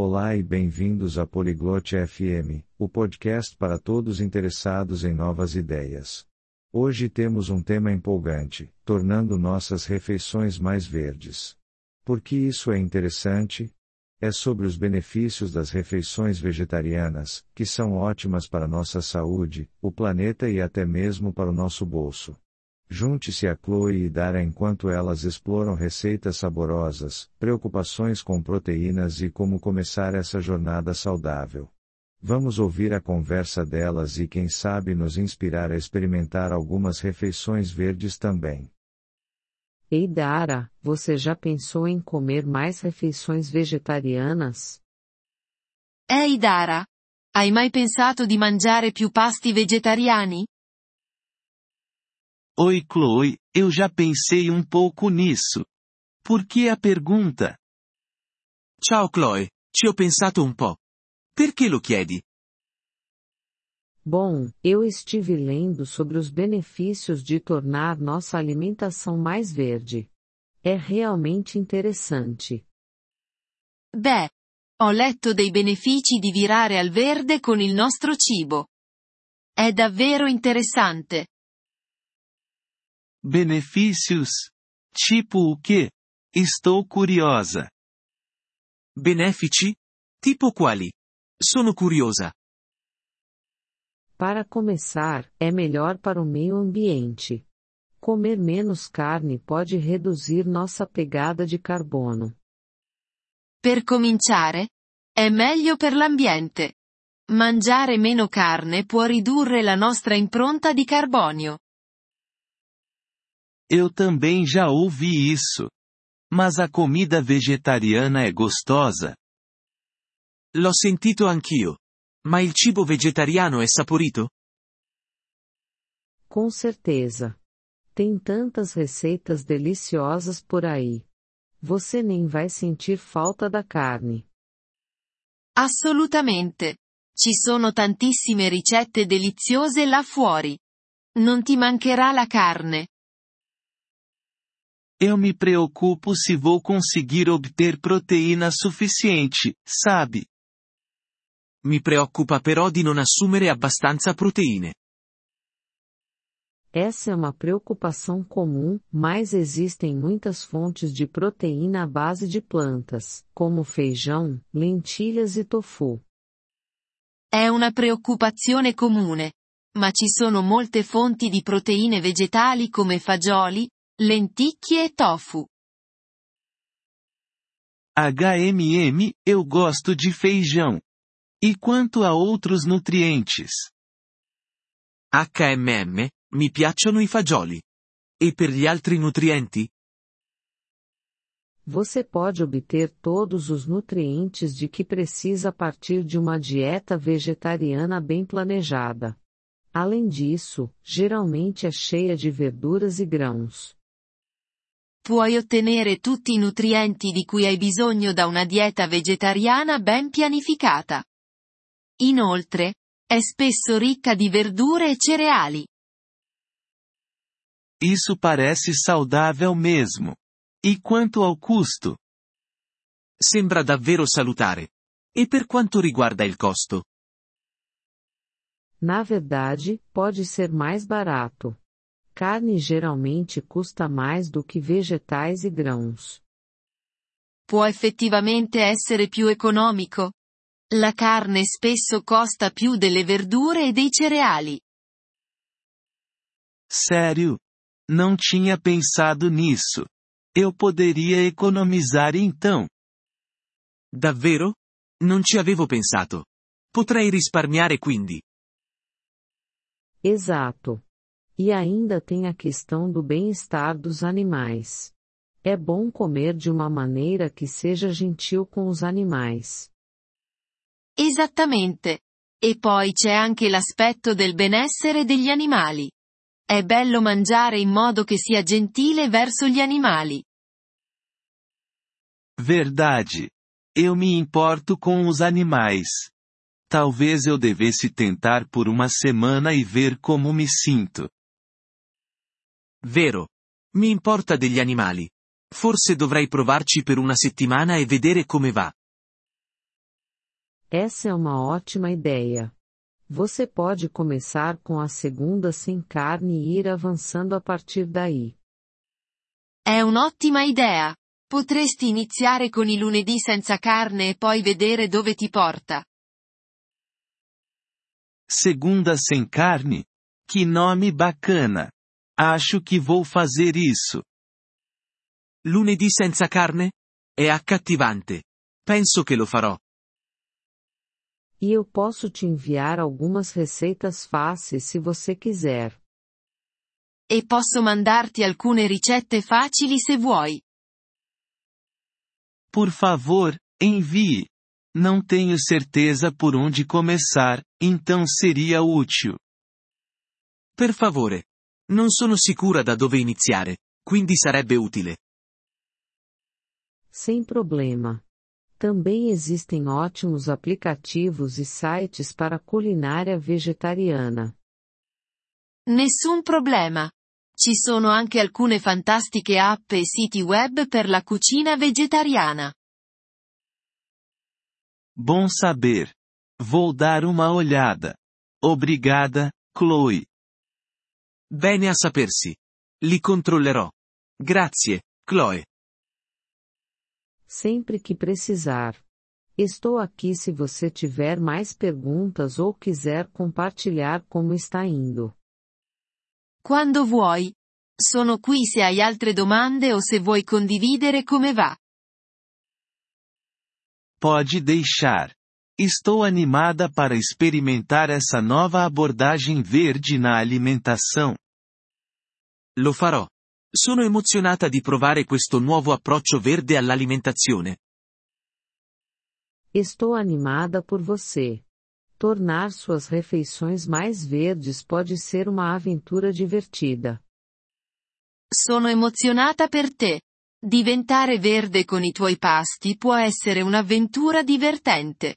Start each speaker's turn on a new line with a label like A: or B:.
A: Olá e bem-vindos a Poliglote FM, o podcast para todos interessados em novas ideias. Hoje temos um tema empolgante, tornando nossas refeições mais verdes. Por que isso é interessante? É sobre os benefícios das refeições vegetarianas, que são ótimas para nossa saúde, o planeta e até mesmo para o nosso bolso. Junte-se a Chloe e Dara enquanto elas exploram receitas saborosas, preocupações com proteínas e como começar essa jornada saudável. Vamos ouvir a conversa delas e quem sabe nos inspirar a experimentar algumas refeições verdes também.
B: Ei Dara, você já pensou em comer mais refeições vegetarianas?
C: Ei Dara, hai mai pensato di mangiare più pasti vegetariani?
D: Oi Chloe, eu já pensei um pouco nisso. Por que a pergunta?
E: Ciao Chloe, ci ho pensato un po'. Perché lo chiedi?
B: Bom, eu estive lendo sobre os benefícios de tornar nossa alimentação mais verde. É realmente interessante.
C: Beh, ho letto dei benefici di virare al verde con il nostro cibo. È davvero interessante.
D: Benefícios? Tipo o quê? Estou curiosa.
E: Benefici? Tipo quali? Sono curiosa.
B: Para começar, é melhor para o meio ambiente. Comer menos carne pode reduzir nossa pegada de carbono.
C: Per cominciare, è meglio per l'ambiente. Mangiare meno carne può ridurre la nostra impronta di carbonio.
D: Eu também já ouvi isso. Mas a comida vegetariana é gostosa?
E: L'ho sentito anch'io. Ma il cibo vegetariano è saporito?
B: Com certeza. Tem tantas receitas deliciosas por aí. Você nem vai sentir falta da carne.
C: Assolutamente. Ci sono tantissime ricette deliziose là fuori. Non ti mancherà la carne.
D: Eu me preocupo se vou conseguir obter proteína suficiente, sabe?
E: Mi preoccupa però di non assumere abbastanza proteine.
B: Essa é uma preocupação comum, mas existem muitas fontes de proteína à base de plantas, como feijão, lentilhas e tofu.
C: È una preoccupazione comune. Ma ci sono molte fonti di proteine vegetali come fagioli, lenticchie e tofu.
D: HMM, eu gosto de feijão. E quanto a outros nutrientes?
E: HMM, mi piacciono i fagioli. E per gli altri nutrienti?
B: Você pode obter todos os nutrientes de que precisa a partir de uma dieta vegetariana bem planejada. Além disso, geralmente é cheia de verduras e grãos.
C: Puoi ottenere tutti i nutrienti di cui hai bisogno da una dieta vegetariana ben pianificata. Inoltre, è spesso ricca di verdure e cereali.
D: Isso parece saudável mesmo. E quanto ao custo?
E: Sembra davvero salutare. E per quanto riguarda il costo?
B: Na verdade, pode ser mais barato. Carne geralmente custa mais do que vegetais e grãos.
C: Può effettivamente essere più economico. La carne spesso costa più delle verdure e dei cereali.
D: Sério? Não tinha pensado nisso. Eu poderia economizar então.
E: Davvero? Non ci avevo pensato. Potrei risparmiare quindi.
B: Exato. E ainda tem a questão do bem-estar dos animais. É bom comer de uma maneira que seja gentil com os animais.
C: Esattamente. E poi c'è anche l'aspetto del benessere degli animali. È bello mangiare in modo che sia gentile verso gli animali.
D: Verdade. Eu me importo com os animais. Talvez eu devesse tentar por uma semana e ver como me sinto.
E: Vero. Mi importa degli animali. Forse dovrei provarci per una settimana e vedere come va.
B: Essa é uma ótima ideia. Você pode começar com a segunda sem carne e ir avançando a partir daí.
C: È un'ottima idea. Potresti iniziare con i lunedì senza carne e poi vedere dove ti porta.
D: Segunda sem carne? Que nome bacana! Acho que vou fazer isso.
E: Lunedì senza carne? È accattivante. Penso che lo farò.
B: E eu posso te enviar algumas receitas fáceis se você quiser.
C: E posso mandarti alcune ricette facili se vuoi.
D: Por favor, envie. Não tenho certeza por onde começar, então seria útil.
E: Per favore. Non sono sicura da dove iniziare, quindi sarebbe utile.
B: Sem problema. Também existem ótimos aplicativos e sites para culinária vegetariana.
C: Nessun problema. Ci sono anche alcune fantastiche app e siti web per la cucina vegetariana.
D: Bom saber. Vou dar uma olhada. Obrigada, Chloe.
E: Bene a sapersi. Li controllerò. Grazie, Chloe.
B: Sempre que precisar. Estou aqui se você tiver mais perguntas ou quiser compartilhar como está indo.
C: Quando vuoi. Sono qui se hai altre domande o se vuoi condividere come va.
D: Pode deixar. Estou animada para experimentar essa nova abordagem verde na alimentação.
E: Lo farò. Sono emozionata di provare questo nuovo approccio verde all'alimentazione.
B: Estou animada por você. Tornar suas refeições mais verdes pode ser uma aventura divertida.
C: Sono emozionata per te. Diventare verde con i tuoi pasti può essere un'avventura divertente.